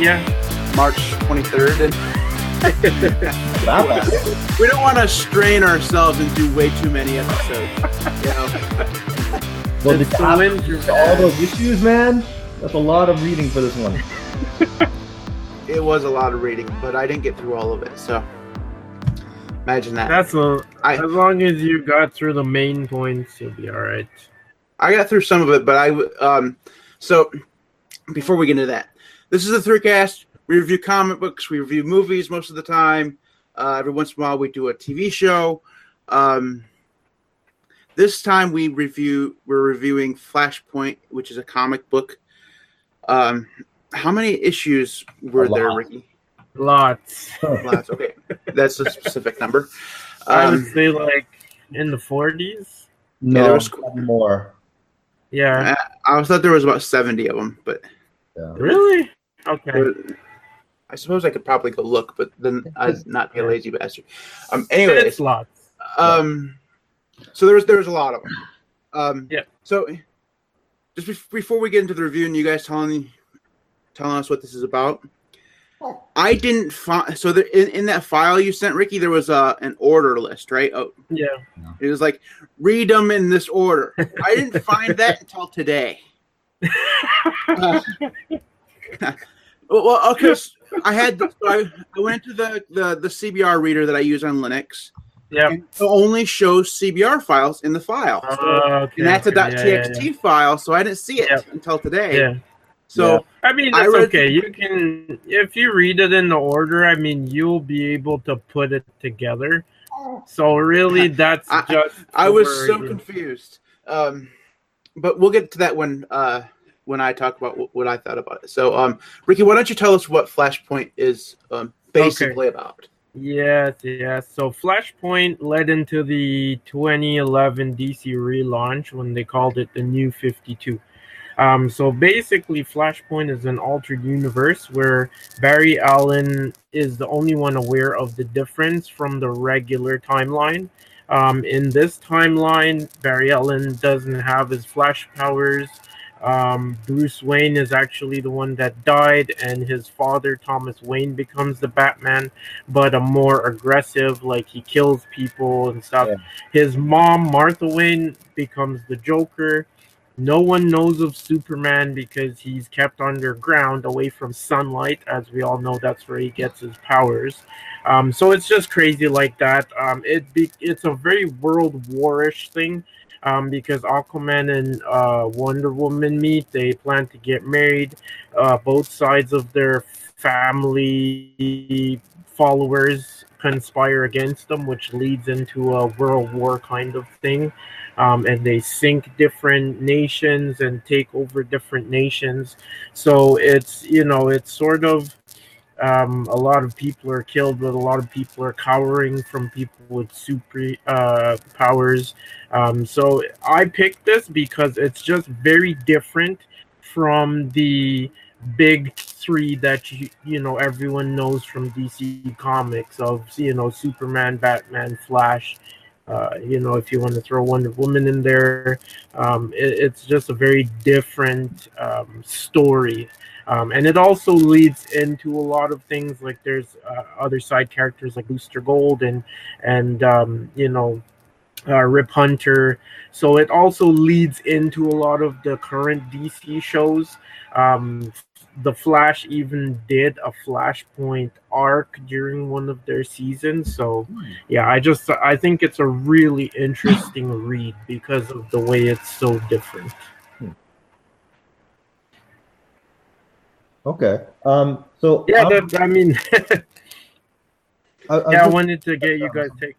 Yeah. March twenty third, and we don't want to strain ourselves and do way too many episodes. You know, Well, It's the you have winter. all those issues, man? That's a lot of reading for this one. it was a lot of reading, but I didn't get through all of it. So imagine that. That's a. I- as long as you got through the main points, you'll be all right. I got through some of it, but I um so before we get into that, this is the three cast. We review comic books, we review movies most of the time. Uh, every once in a while, we do a TV show. Um, this time, we review we're reviewing Flashpoint, which is a comic book. Um, how many issues were A there, lot. Ricky? Lots. Lots. Okay, that's a specific number. I would Um, say like in the forties. No, there was- more. Yeah. I thought there was about seventy of them, but Yeah. Really? Okay. But I suppose I could probably go look, but then I'd not be a lazy bastard. Um. Anyways, It's lots. um, so there was there was a lot of them. Um. Yeah. So just bef- before we get into the review and you guys telling telling us what this is about, I didn't find so there, in in that file you sent Ricky there was a an order list, right? Oh, Yeah. it was like read them in this order. I didn't find that until today. Uh, well, okay. so I had so I, I went to the, the the CBR reader that I use on Linux. Yeah. It only shows CBR files in the file, Uh, okay, and that's a okay, yeah, .txt yeah, file. So I didn't see it Yeah. until today. Yeah. So Yeah. I mean, I read- okay. You can, if you read it in the order, I mean, you'll be able to put it together. So really, that's I- just. I was so confused. Um, but we'll get to that when uh when I talk about what, what I thought about it. So, um, Ricky, why don't you tell us what Flashpoint is um, basically about? Yes, yes. So Flashpoint led into the 2011 DC relaunch when they called it the New 52. Um, so basically, Flashpoint is an altered universe where Barry Allen is the only one aware of the difference from the regular timeline. Um, in this timeline, Barry Allen doesn't have his Flash powers. Um, Bruce Wayne is actually the one that died, and his father, Thomas Wayne, becomes the Batman but a more aggressive, like he kills people and stuff. Yeah. His mom, Martha Wayne, becomes the Joker. No one knows of Superman because he's kept underground, away from sunlight. As we all know, that's where he gets his powers. Um, so it's just crazy like that. Um, it be, it's a very World Warish thing um, because Aquaman and uh, Wonder Woman meet. They plan to get married. Uh, both sides of their family followers conspire against them, which leads into a world war kind of thing. Um, and they sink different nations and take over different nations. So it's, you know, it's sort of um, a lot of people are killed, but a lot of people are cowering from people with super uh, powers. Um, so I picked this because it's just very different from the big three that you you know everyone knows from DC Comics of you know Superman, Batman, Flash. Uh, you know, if you want to throw Wonder Woman in there, um, it, it's just a very different um, story. Um, and it also leads into a lot of things like there's uh, other side characters like Booster Gold and and um, you know uh, Rip Hunter. So it also leads into a lot of the current DC shows. Um, the Flash even did a Flashpoint arc during one of their seasons. So yeah, I just I think it's a really interesting read because of the way it's so different. Okay. Um. So Yeah, um, that, I mean, I, I yeah, I just- wanted to get you guys take.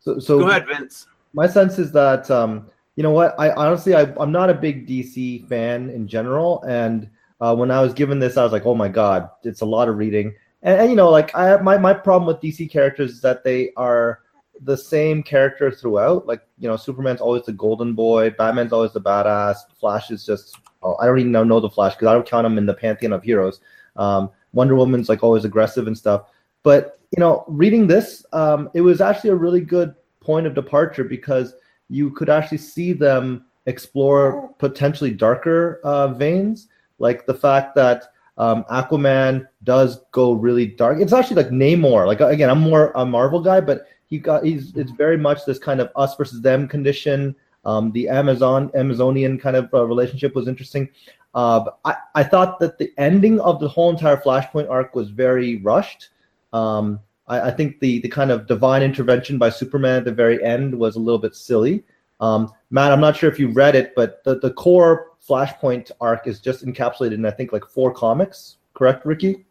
so, so Go ahead, Vince. my sense is that um, you know what I honestly I, I'm not a big DC fan in general, and uh, when I was given this, I was like, oh my god, it's a lot of reading, and, and you know like I my my problem with DC characters is that they are the same character throughout. Like you know, Superman's always the golden boy, Batman's always the badass, Flash is just oh, I don't even know, the Flash because I don't count him in the pantheon of heroes. Um, Wonder Woman's like always aggressive and stuff. But you know, reading this, um, it was actually a really good point of departure because you could actually see them explore potentially darker uh, veins, like the fact that um, Aquaman does go really dark. It's actually like Namor. Like again, I'm more a Marvel guy, but he got he's it's very much this kind of us versus them condition. Um, the Amazon Amazonian kind of uh, relationship was interesting. Uh, I, I thought that the ending of the whole entire Flashpoint arc was very rushed. Um, I, I, think the the kind of divine intervention by Superman at the very end was a little bit silly. Um, Matt, I'm not sure if you read it, but the, the core Flashpoint arc is just encapsulated in I think like four comics. Correct, Ricky?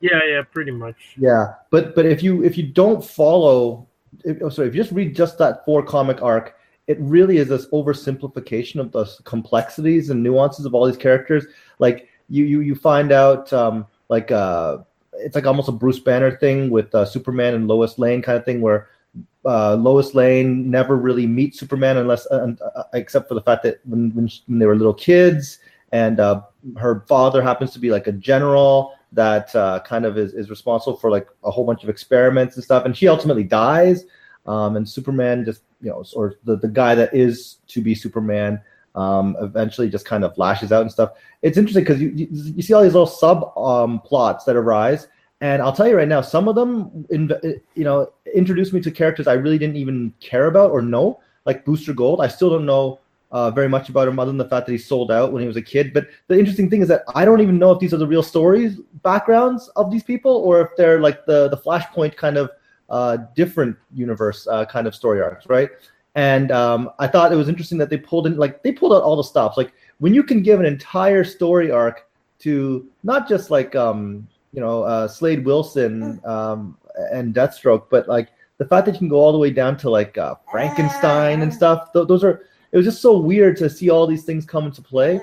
Yeah, yeah, pretty much. Yeah, but but if you if you don't follow, if, oh, sorry, if you just read just that four comic arc, it really is this oversimplification of the complexities and nuances of all these characters. Like you you you find out um, like uh, it's like almost a Bruce Banner thing with uh, Superman and Lois Lane kind of thing where uh, Lois Lane never really meets Superman unless, uh, uh, except for the fact that when, when, she, when they were little kids, and uh, her father happens to be like a general that uh, kind of is, is responsible for like a whole bunch of experiments and stuff, and she ultimately dies. Um, and Superman just, you know, or the, the guy that is to be Superman um, eventually just kind of lashes out and stuff. It's interesting because you, you, you see all these little sub um, plots that arise and I'll tell you right now, some of them, in, you know, introduced me to characters I really didn't even care about or know, like Booster Gold. I still don't know uh, very much about him other than the fact that he sold out when he was a kid. But the interesting thing is that I don't even know if these are the real stories, backgrounds of these people, or if they're like the the Flashpoint kind of uh, different universe uh, kind of story arcs, right? And um, I thought it was interesting that they pulled in, like they pulled out all the stops. Like when you can give an entire story arc to not just like um, you know uh, Slade Wilson um, and Deathstroke, but like the fact that you can go all the way down to like uh, Frankenstein and stuff. Th- those are it was just so weird to see all these things come into play.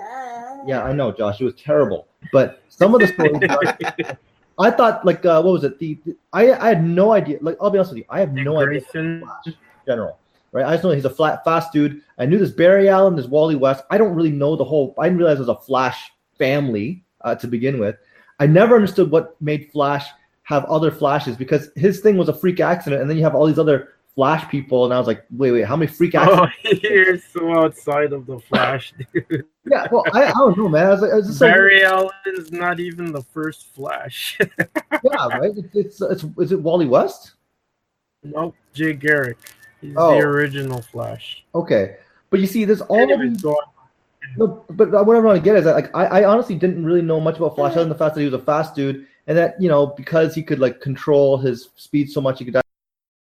Yeah, I know, Josh. It was terrible, but some of the stories. I thought like uh, what was it? The, the, I I had no idea. Like I'll be honest with you, I have no Grayson. idea. General, right? I just know he's a flat fast dude. I knew this Barry Allen, this Wally West. I don't really know the whole. I didn't realize it was a Flash family uh, to begin with. I never understood what made Flash have other Flashes because his thing was a freak accident, and then you have all these other Flash people, and I was like, wait, wait, how many freak accidents? Oh, you're so outside of the Flash, dude. yeah, well, I, I don't know, man. I was, I was just Barry like, Allen's not even the first Flash. yeah, right. It's, it's it's is it Wally West? Nope, Jay Garrick. He's oh. the original Flash. Okay, but you see, there's all of these. No, but what I want to get is that like I, I honestly didn't really know much about Flash other than the fact that he was a fast dude, and that you know because he could like control his speed so much he could die.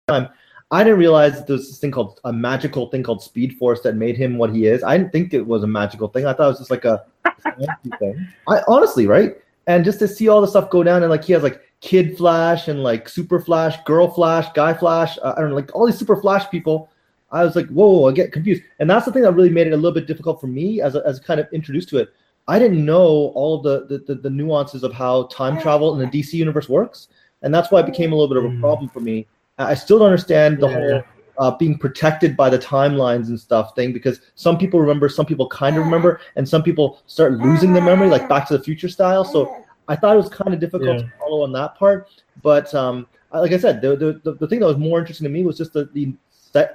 Time. I didn't realize that there was this thing called a magical thing called Speed Force that made him what he is. I didn't think it was a magical thing. I thought it was just like a thing. I honestly, right? And just to see all the stuff go down and like he has like Kid Flash and like Super Flash, Girl Flash, Guy Flash. Uh, I don't know, like all these Super Flash people I was like, whoa, whoa, I get confused. And that's the thing that really made it a little bit difficult for me as a, as kind of introduced to it. I didn't know all of the, the, the, the nuances of how time travel in the DC universe works. And that's why it became a little bit of a mm. problem for me. I still don't understand the yeah. whole uh, being protected by the timelines and stuff thing because some people remember, some people kind of remember, and some people start losing their memory, like Back to the Future style. So I thought it was kind of difficult yeah. to follow on that part. But um, like I said, the, the, the thing that was more interesting to me was just the, the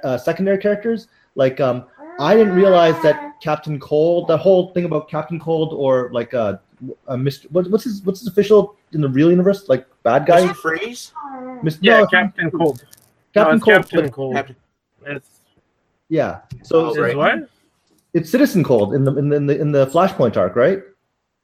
uh, secondary characters. Like um, I didn't realize that Captain Cold, the whole thing about Captain Cold, or like uh, uh Mr. What, what's his what's his official in the real universe? Like bad guy? Mr. Freeze. Mr. Yeah, no, Captain Cold. Captain no, Cold. Captain Cold. Captain. It's, yeah. So oh, right. what? It's Citizen Cold in the in the in the, in the Flashpoint arc, right?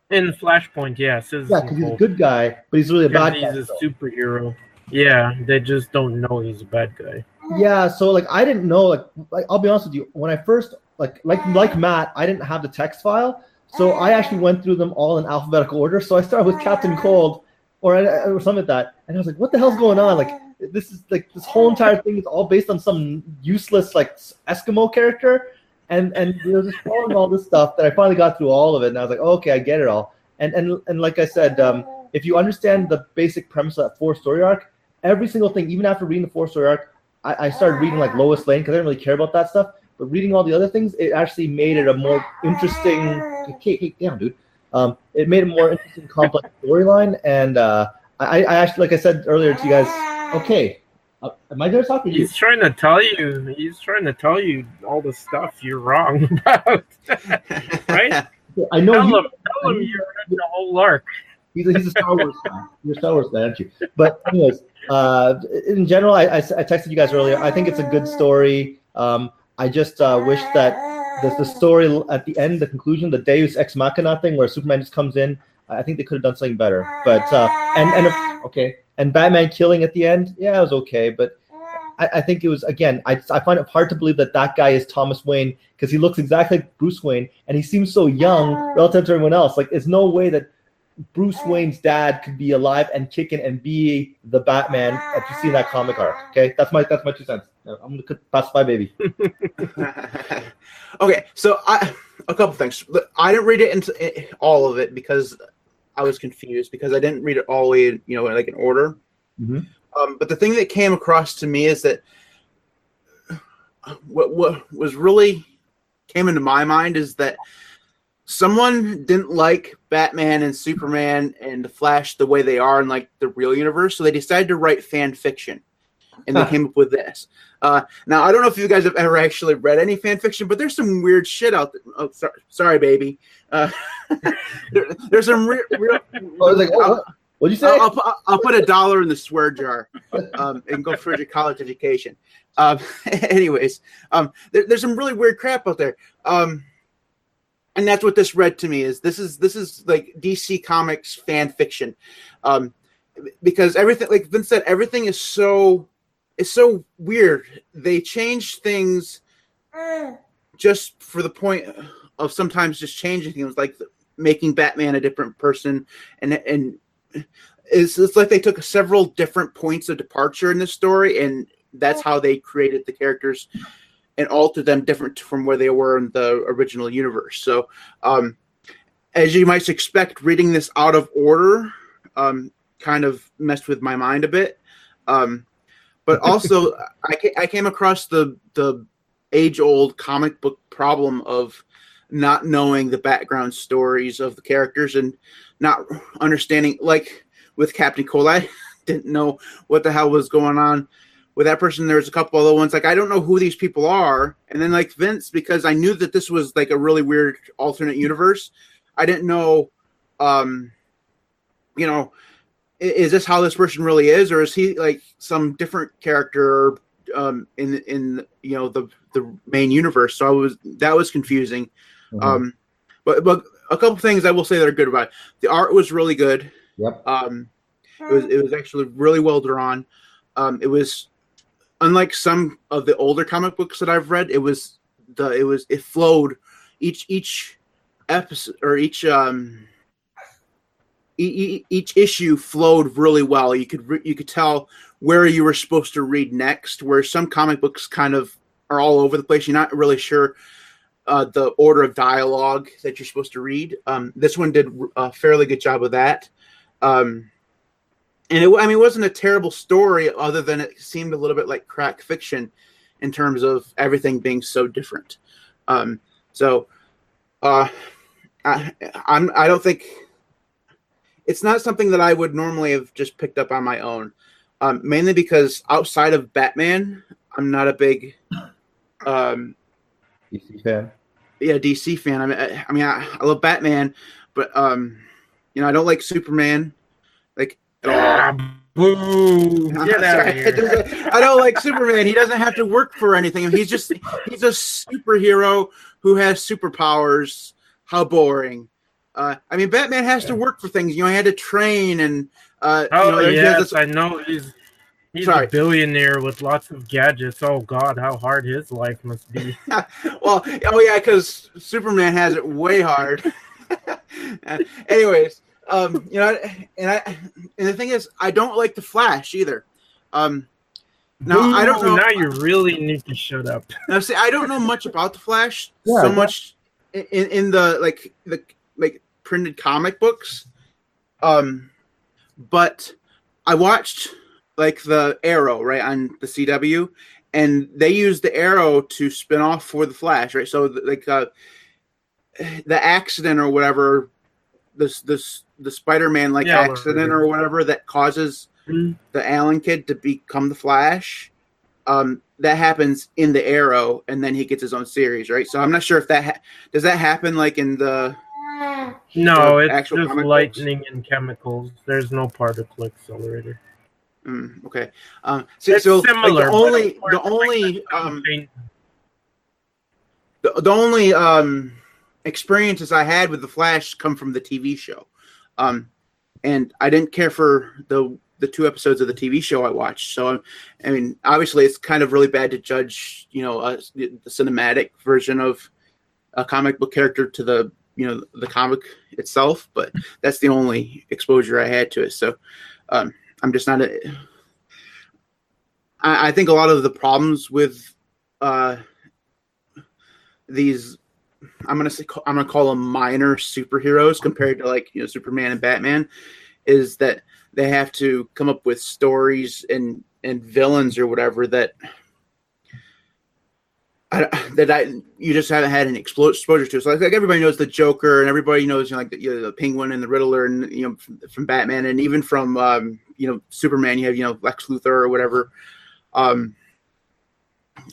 In Flashpoint, yeah. Citizen yeah, because he's a good guy, but he's really a bad he's guy. He's a superhero. Yeah, they just don't know he's a bad guy. Yeah, so like I didn't know like like I'll be honest with you when I first like like like Matt I didn't have the text file so I actually went through them all in alphabetical order so I started with Captain Cold or or something like that and I was like what the hell's going on like this is like this whole entire thing is all based on some useless like Eskimo character and and you know just following all this stuff that I finally got through all of it and I was like oh, okay I get it all and and and like I said um, if you understand the basic premise of that four story arc every single thing even after reading the four story arc I, I started reading like Lois Lane because I didn't really care about that stuff. But reading all the other things, it actually made it a more interesting. Hey, hey, down, dude. Um, it made a more interesting, complex storyline, and uh, I, I actually, like I said earlier to you guys, okay, uh, am I going to talk to you? He's trying to tell you. He's trying to tell you all the stuff you're wrong about. right? I know Tell you, him. Tell him you read the whole lark. He's a, he's a Star Wars fan. You're a Star Wars fan, aren't you? But anyways, uh, in general, I, I, I texted you guys earlier. I think it's a good story. Um, I just uh, wish that the, the story at the end, the conclusion, the Deus Ex Machina thing, where Superman just comes in, I think they could have done something better. But uh, and and okay, and Batman killing at the end, yeah, it was okay. But I, I think it was again. I I find it hard to believe that that guy is Thomas Wayne because he looks exactly like Bruce Wayne, and he seems so young relative to everyone else. Like, there's no way that Bruce Wayne's dad could be alive and kicking and be the Batman that you see that comic arc. Okay, that's my that's my two cents. I'm gonna pass by, baby. okay, so I a couple things. I didn't read it into eh, all of it because I was confused because I didn't read it all the way, you know, like in order. Mhm. Um, but the thing that came across to me is that what what was really came into my mind is that someone didn't like Batman and Superman and the Flash the way they are in like the real universe, so they decided to write fan fiction, and they came up with this. Uh, now I don't know if you guys have ever actually read any fan fiction, but there's some weird shit out there. Oh, sorry, sorry baby. Uh, there, there's some real. real was like, oh, what? What'd you say? I'll, I'll, I'll put a dollar in the swear jar um, and go for your college education. Um, anyways, um, there, there's some really weird crap out there. Um, and that's what this read to me is this is this is like DC Comics fan fiction, um, because everything like Vince said everything is so is so weird. They change things just for the point of sometimes just changing things, like making Batman a different person, and and it's, it's like they took several different points of departure in the story, and that's how they created the characters and altered them different from where they were in the original universe. So, um, as you might expect, reading this out of order um, kind of messed with my mind a bit. Um, but also, I, ca- I came across the the age old comic book problem of not knowing the background stories of the characters and not understanding like with Captain Cold, I didn't know what the hell was going on with that person. There's a couple other ones like I don't know who these people are, and then like Vince because I knew that this was like a really weird alternate universe. I didn't know, um, you know, is this how this person really is, or is he like some different character um, in in you know the the main universe? So I was that was confusing. Mhm. Um, but but a couple things I will say that are good about it. The art was really good. Yep. Um, it was it was actually really well drawn. Um, it was unlike some of the older comic books that I've read. It was the it was it flowed each each episode or each um each issue flowed really well. You could re- you could tell where you were supposed to read next. Where some comic books kind of are all over the place. You're not really sure uh, the order of dialogue that you're supposed to read. Um, this one did a fairly good job of that. Um, and it, I mean, it wasn't a terrible story, other than it seemed a little bit like crack fiction in terms of everything being so different. Um, so, uh, I, I'm I don't think it's not something that I would normally have just picked up on my own. Um, mainly because outside of Batman, I'm not a big um, DC fan. yeah DC fan. I mean, I, I mean, I, I love Batman, but um, you know, I don't like Superman, like at all. Ah, boo! I'm Get out of here. I don't like Superman. He doesn't have to work for anything. He's just he's a superhero who has superpowers. How boring. Uh, I mean, Batman has to work for things. You know, he had to train and uh, Oh you know, yes, this- I know he's he's Sorry. a billionaire with lots of gadgets. Oh God, how hard his life must be. well, oh yeah, because Superman has it way hard. Uh, anyways, um, you know, and I and the thing is, I don't like the Flash either. Um, now I don't know. Now you really need to shut up. Now, see, I don't know much about the Flash. Yeah, so much in, in the like the like printed comic books. Um, but I watched like the Arrow right on the CW, and they used the Arrow to spin off for the Flash, right? So like uh, the accident or whatever, this this the Spider-Man like Yeah, accident or whatever that causes Mhm. the Allen kid to become the Flash. Um, that happens in the Arrow, and then he gets his own series, right? So I'm not sure if that ha- does that happen like in the No, it's just books? lightning and chemicals. There's no particle accelerator. Mm, okay. Um, so, It's so like, the only the only um, the, the only um experiences I had with the Flash come from the TV show, um, and I didn't care for the the two episodes of the TV show I watched. So, I mean, obviously, it's kind of really bad to judge, you know, the, the cinematic version of a comic book character to the you know the comic itself, but that's the only exposure I had to it. So, um, I'm just not a. I, I think a lot of the problems with uh, these I'm gonna say I'm gonna call them minor superheroes compared to like you know Superman and Batman, is that they have to come up with stories and and villains or whatever that I, that I you just haven't had an exposure to. So like, like everybody knows the Joker and everybody knows you know, like the, you know, the Penguin and the Riddler and you know from, from Batman and even from um, you know Superman you have you know Lex Luthor or whatever. Um,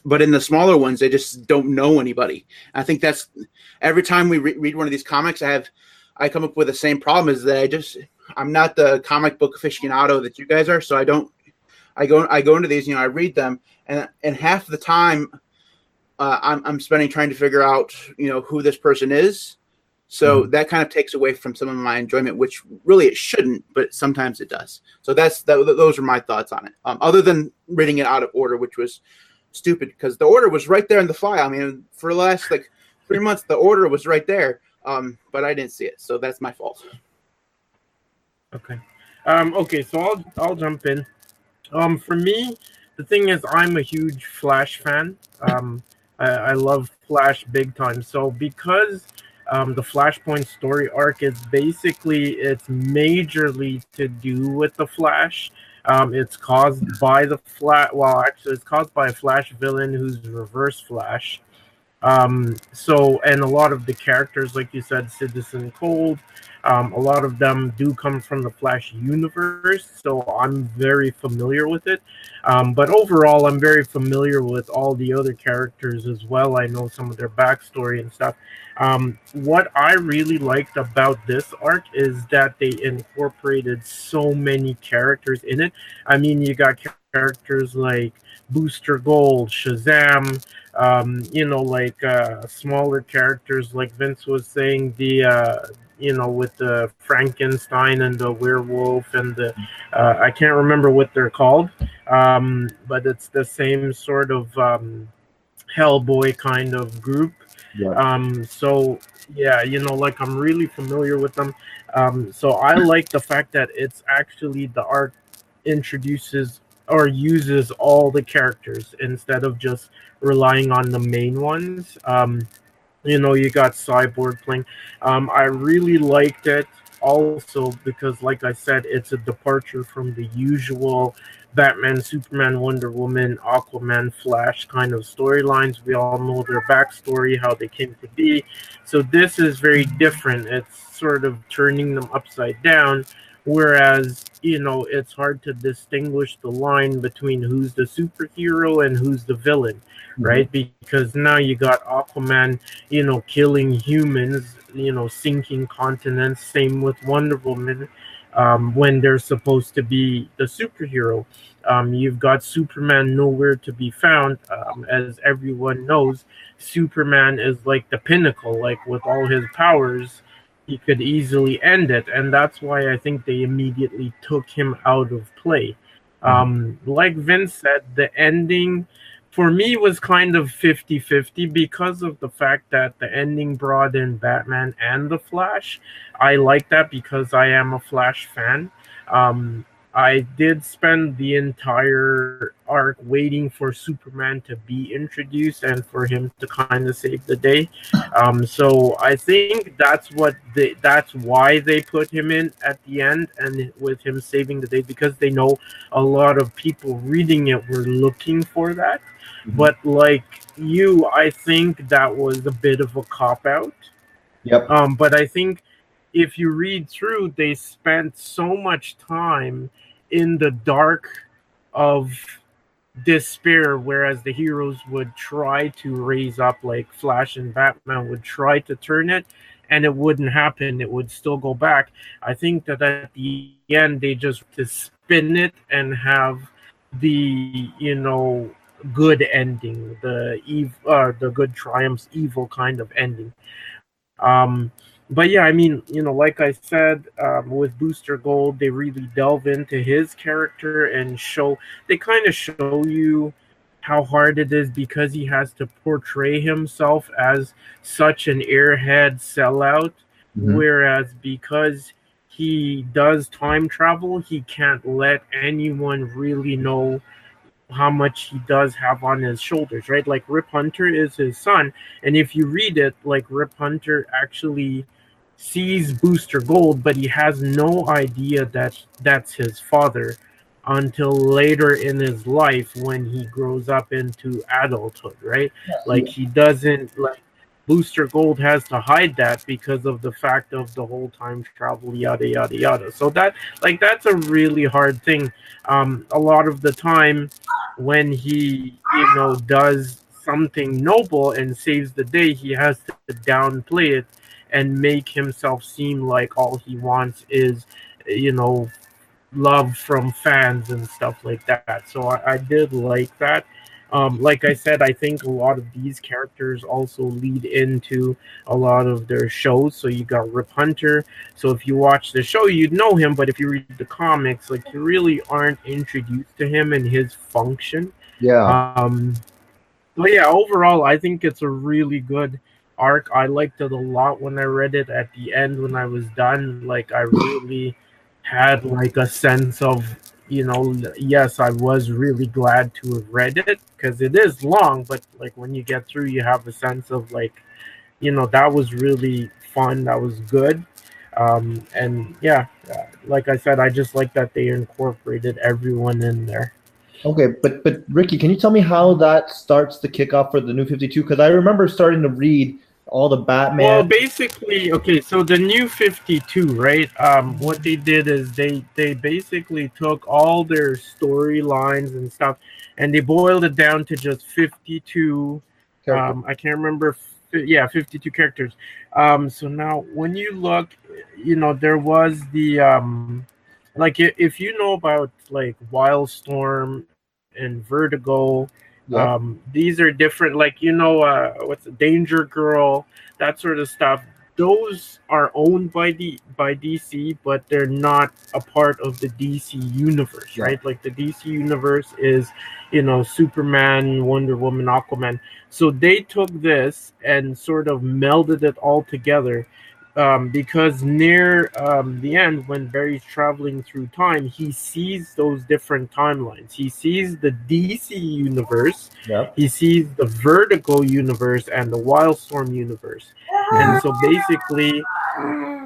but in the smaller ones, they just don't know anybody. I think that's every time we re- read one of these comics, I have I come up with the same problem is that I just I'm not the comic book aficionado that you guys are, so I don't I go I go into these, you know, I read them, and and half the time uh, I'm I'm spending trying to figure out you know who this person is. So that kind of takes away from some of my enjoyment, which really it shouldn't, but sometimes it does. So that's that, those are my thoughts on it. Um, other than reading it out of order, which was stupid because the order was right there in the file. I mean, for the last like three months, the order was right there, um, but I didn't see it, so that's my fault. Okay. Um, okay, so I'll I'll jump in. Um, for me, the thing is, I'm a huge Flash fan. Um, I, I love Flash big time. So because um, the Flashpoint story arc is basically it's majorly to do with the Flash. Um, it's caused by the flat. Well, actually, it's caused by a Flash villain who's Reverse Flash. Um, so, and a lot of the characters, like you said, Citizen Cold, um, a lot of them do come from the Flash universe, so I'm very familiar with it. Um, but overall, I'm very familiar with all the other characters as well. I know some of their backstory and stuff. Um, what I really liked about this arc is that they incorporated so many characters in it. I mean, you got characters like Booster Gold, Shazam, um, you know, like uh, smaller characters, like Vince was saying, the uh, you know, with the Frankenstein and the werewolf and the uh, I can't remember what they're called, um, but it's the same sort of um, Hellboy kind of group. Yeah. Um, so yeah, you know, like I'm really familiar with them. Um, so I like the fact that it's actually the art introduces or uses all the characters instead of just relying on the main ones. Um, you know, you got Cyborg playing. Um, I really liked it also because, like I said, it's a departure from the usual Batman, Superman, Wonder Woman, Aquaman, Flash kind of storylines. We all know their backstory, how they came to be. So this is very different. It's sort of turning them upside down. Whereas, you know, it's hard to distinguish the line between who's the superhero and who's the villain, right? Because now you got Aquaman, you know, killing humans, you know, sinking continents. Same with Wonder Woman um, when they're supposed to be the superhero. Um, you've got Superman nowhere to be found. Um, as everyone knows, Superman is like the pinnacle, like with all his powers, he could easily end it. And that's why I think they immediately took him out of play. Um, like Vince said, the ending for me was kind of 50-50 because of the fact that the ending brought in Batman and the Flash. I like that because I am a Flash fan. Um, I did spend the entire arc waiting for Superman to be introduced and for him to kind of save the day. Um, so I think that's what they, that's why they put him in at the end and with him saving the day because they know a lot of people reading it were looking for that. Mhm. But like you, I think that was a bit of a cop out. Yep. Um, but I think if you read through, they spent so much time in the dark of despair, whereas the heroes would try to raise up, like Flash and Batman would try to turn it, and it wouldn't happen. It would still go back. I think that at the end, they just to spin it and have the you know good ending, the eve, uh, the good triumphs evil kind of ending. Um, but yeah, I mean, you know, like I said, um, with Booster Gold, they really delve into his character and show. They kind of show you how hard it is because he has to portray himself as such an airhead sellout, Mhm. whereas because he does time travel, he can't let anyone really know how much he does have on his shoulders, right? Like Rip Hunter is his son, and if you read it, like Rip Hunter actually sees Booster Gold, but he has no idea that that's his father until later in his life when he grows up into adulthood, right? Like he doesn't like Booster Gold has to hide that because of the fact of the whole time travel, yada yada yada. So that like that's a really hard thing. Um, a lot of the time when he you know does something noble and saves the day, he has to downplay it and make himself seem like all he wants is you know love from fans and stuff like that. So I, I did like that. Um, like I said, I think a lot of these characters also lead into a lot of their shows. So you got Rip Hunter. So if you watch the show, you'd know him, but if you read the comics, like you really aren't introduced to him and his function. Yeah. Um, but yeah, overall, I think it's a really good arc. I liked it a lot when I read it at the end when I was done. Like I really had like a sense of you know yes i was really glad to have read it because it is long but like when you get through you have a sense of like you know that was really fun that was good um and yeah like i said i just like that they incorporated everyone in there Okay, but but Ricky, can you tell me how that starts the kickoff for the new 52? Because I remember starting to read all the Batman. Well, basically, okay. So the new Fifty Two, right? Um, what they did is they they basically took all their storylines and stuff, and they boiled it down to just fifty two. character. Um, I can't remember. Yeah, fifty two characters. Um, so now when you look, you know there was the um, like if you know about like Wildstorm and Vertigo. Yeah. Um, these are different, like you know, uh, what's Danger Girl, that sort of stuff. Those are owned by the by DC, but they're not a part of the DC universe, Yeah. right? Like the DC universe is, you know, Superman, Wonder Woman, Aquaman. So they took this and sort of melded it all together. Um, because near um, the end, when Barry's traveling through time, he sees those different timelines. He sees the DC universe, yeah. he sees the Vertigo universe, and the Wildstorm universe. And so basically,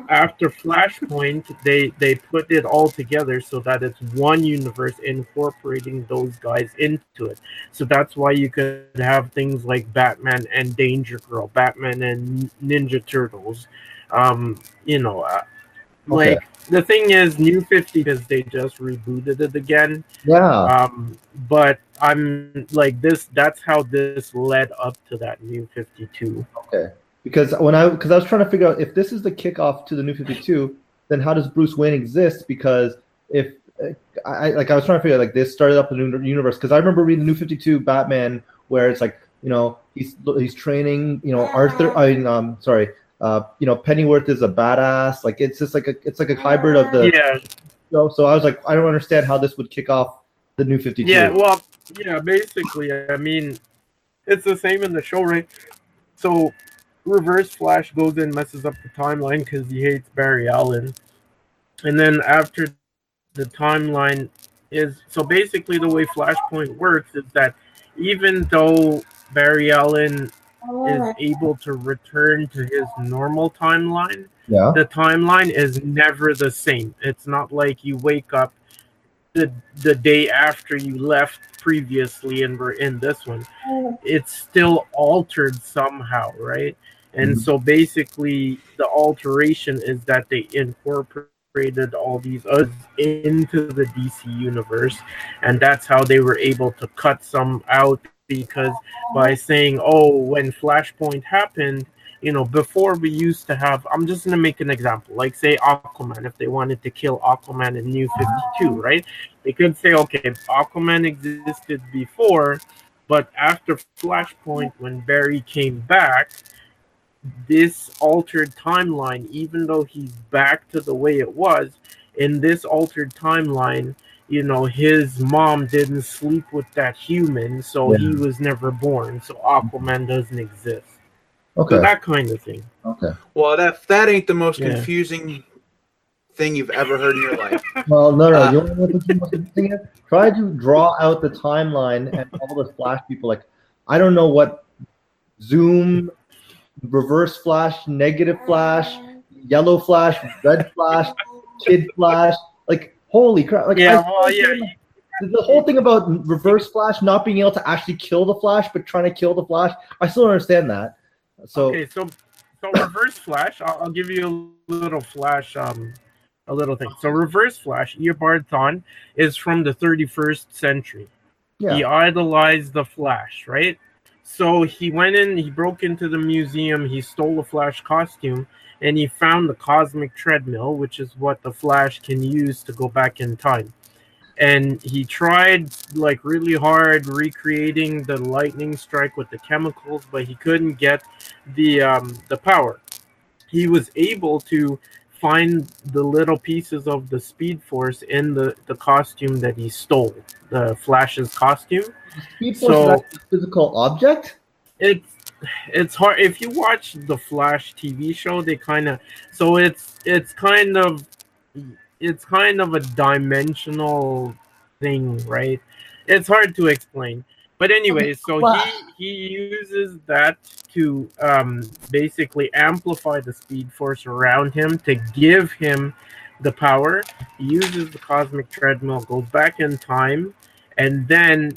after Flashpoint, they they put it all together so that it's one universe incorporating those guys into it. So that's why you could have things like Batman and Danger Girl, Batman and Ninja Turtles. Um, you know, uh, Okay. like the thing is, New Fifty because they just rebooted it again. Yeah. Um, but I'm like this. That's how this led up to that New Fifty Two. Okay. Because when I because I was trying to figure out if this is the kickoff to the new 52, then how does Bruce Wayne exist? Because if I I- like I was trying to figure out like this started up the new universe because I remember reading the New 52 Batman where it's like you know he's he's training you know Arthur I mean um sorry uh you know Pennyworth is a badass like it's just like a it's like a hybrid of the Yeah, show. So I was like I don't understand how this would kick off the new 52. yeah. Well, yeah. Basically, I mean, it's the same in the show, right? So, Reverse Flash goes in, messes up the timeline because he hates Barry Allen, and then after the timeline is so basically the way Flashpoint works is that even though Barry Allen is able to return to his normal timeline, yeah. the timeline is never the same. It's not like you wake up the the day after you left previously and were in this one. It's still altered somehow, right? And Mhm. so basically, the alteration is that they incorporated all these others into the DC universe, and that's how they were able to cut some out because by saying, "Oh, when Flashpoint happened." You know, before we used to have, I'm just gonna make an example. Like, say Aquaman, if they wanted to kill Aquaman in New 52, right? They could say, okay, Aquaman existed before, but after Flashpoint, when Barry came back, this altered timeline, even though he's back to the way it was, in this altered timeline, you know, his mom didn't sleep with that human, so Yeah. he was never born. So Aquaman doesn't exist. Okay. So that kind of thing. Okay. Well, that that ain't the most Yeah. confusing thing you've ever heard in your life. Well, no, no. Uh, you know what the most interesting is? Try to draw out the timeline and all the flash people. Like, I don't know what zoom, reverse flash, negative flash, yellow flash, red flash, kid flash. Like, holy crap! Like, Yeah, well, yeah, the whole thing about reverse flash not being able to actually kill the flash, but trying to kill the flash. I still don't understand that. So okay, so so reverse flash. I'll, I'll give you a little flash, um, a little thing. So reverse flash, Eobard Thawne is from the 31st century. yeah, He idolized the Flash, right? So he went in, he broke into the museum, he stole a Flash costume, and he found the cosmic treadmill, which is what the Flash can use to go back in time. And he tried like really hard recreating the lightning strike with the chemicals, but he couldn't get the um, the power. He was able to find the little pieces of the Speed Force in the the costume that he stole, the Flash's costume. Speed so- Force is actually a physical object. it's it's hard if you watch the flash tv show they kind of so it's it's kind of it's kind of a dimensional thing right? It's hard to explain. But anyway so he he uses that to um basically amplify the speed force around him to give him the power. He uses the cosmic treadmill goes back in time and then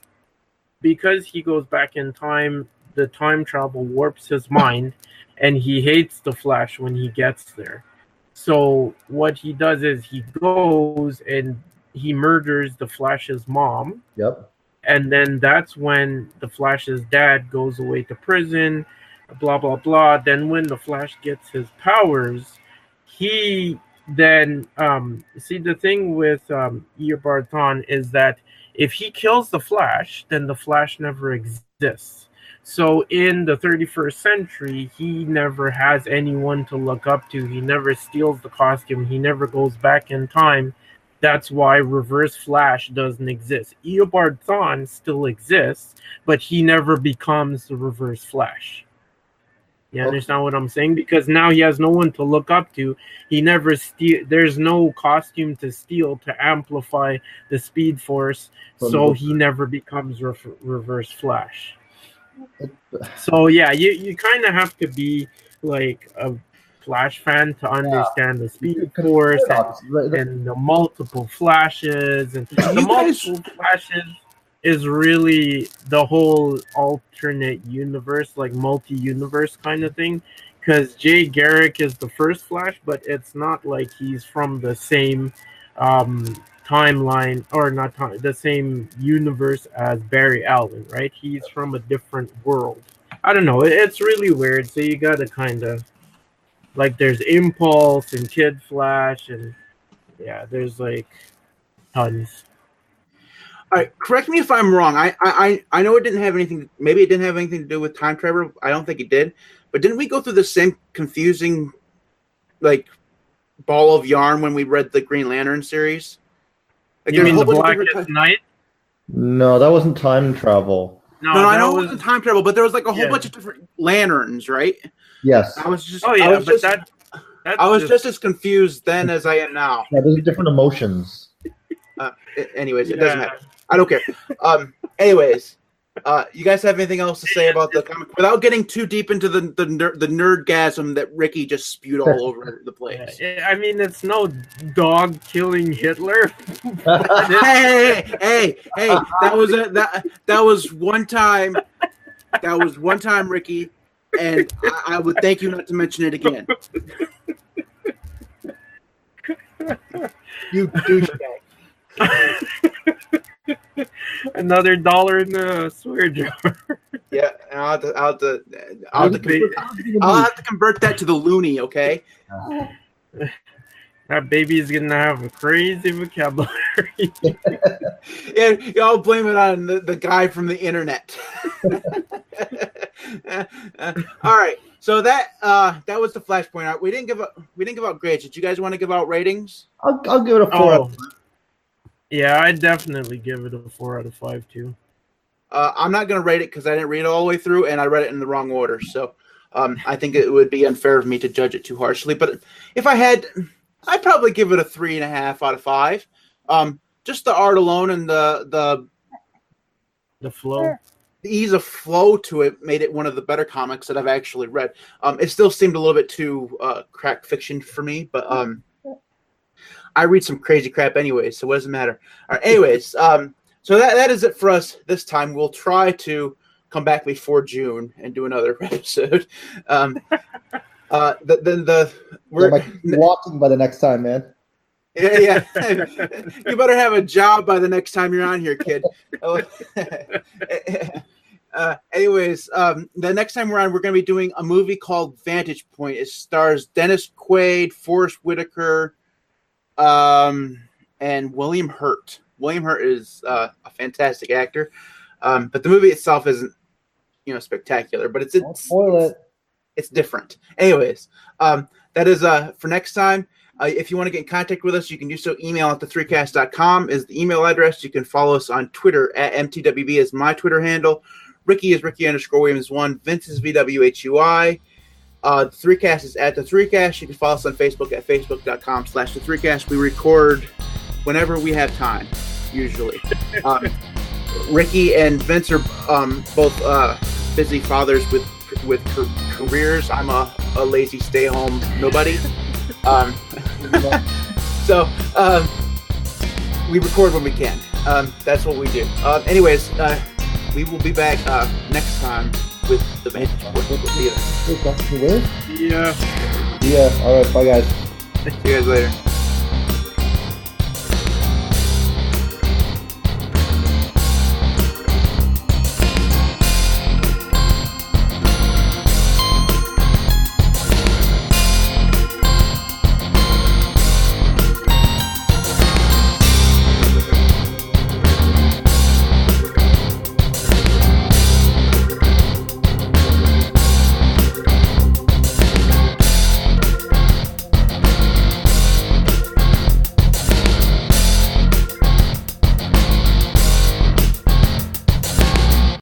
because he goes back in time the time travel warps his mind and he hates the flash when he gets there. So what he does is he goes and he murders the flash's mom. Yep. and then that's when the flash's dad goes away to prison blah blah blah. Then when the flash gets his powers he then um see the thing with um Eobard Thawne is that if he kills the flash then the flash never exists so in the 31st century he never has anyone to look up to he never steals the costume he never goes back in time that's why Reverse Flash doesn't exist. Eobard Thawne still exists, but he never becomes the Reverse Flash. You understand what I'm saying? Because now he has no one to look up to. He never steal. There's no costume to steal to amplify the Speed Force, so he never becomes re- Reverse Flash. So yeah, you you kind of have to be like a Flash fan to understand the Speed Force and and the multiple flashes and the multiple flashes is really the whole alternate universe like multi-universe kind of thing. Because jay garrick is the first flash but it's not like he's from the same um timeline or not time, the same universe as barry allen right he's from a different world i don't know it's really weird so you gotta kind of like there's impulse and kid flash and yeah there's like tons All right, correct me if I'm wrong. I, I I know it didn't have anything. Maybe it didn't have anything to do with time travel. I don't think it did. But didn't we go through the same confusing, like, ball of yarn when we read the Green Lantern series? Like, you there's a mean the whole bunch of blackest different night No, that wasn't time travel. no, No, no, I know was it wasn't time travel, but there was like a whole Yeah. bunch of different lanterns, right? Yes. I was just, oh I yeah was but just, that I was just as confused then as I am now. Yeah, those are different emotions. Uh, a- anyways, it doesn't matter. I don't care. Um, anyways, uh, you guys have anything else to say about the comic without getting too deep into the the, ner- the nerdgasm that Ricky just spewed all over the place? I mean, it's no dog killing Hitler. hey, hey, hey, hey! That was a that that was one time. That was one time, Ricky. and I, I would thank you not to mention it again. you douchebag. Another dollar in the swear jar. Yeah, and I'll have to, I'll have to, I'll have to, convert, I'll have to convert that to the loonie, okay? That baby is gonna have a crazy vocabulary. Yeah, y'all blame it on the, the guy from the internet. All right, so that uh that was the flashpoint. We didn't give out we didn't give out grades. Did you guys want to give out ratings? I'll, I'll give it a four. oh, yeah, I definitely give it a four out of five too. Uh, I'm not going to rate it because I didn't read it all the way through and I read it in the wrong order. So um, I think it would be unfair of me to judge it too harshly. But if I had, I'd probably give it a three and a half out of five. Um, just the art alone and the the The flow. the ease of flow to it made it one of the better comics that I've actually read. Um, it still seemed a little bit too uh, crack fiction for me, but um, I read some crazy crap anyways, so what does it matter? All right, anyways, um, so that, that is it for us this time. We'll try to come back before June and do another episode. Um, uh, the, the, the we're, like, walking by the next time, man. yeah, yeah. you better have a job by the next time you're on here, kid. uh, anyways, um, the next time we're on, we're going to be doing a movie called Vantage Point. It stars Dennis Quaid, Forest Whitaker, um, and William Hurt. William Hurt is uh, a fantastic actor, um, but the movie itself isn't, you know, spectacular. But it's it's, it. it's different. Anyways, um, that is uh for next time. Uh, if you want to get in contact with us, you can do so. Email at the3cast.com is the email address. You can follow us on Twitter at MTWB is my Twitter handle. Ricky is Ricky underscore Williams one. Vince is VWHUI. Uh, the 3cast is at the 3cast. You can follow us on Facebook at facebook.com slash the 3cast. We record whenever we have time, usually. Um, Ricky and Vince are um, both uh, busy fathers with with ca- careers. I'm a, a lazy stay home nobody. Um, so um, we record when we can. Um, that's what we do. Uh, anyways, uh, we will be back uh, next time with the Vantage Point. We'll see you then. Hey, Dr. Will? Yeah. Yeah. All right. Bye, guys. See you guys later.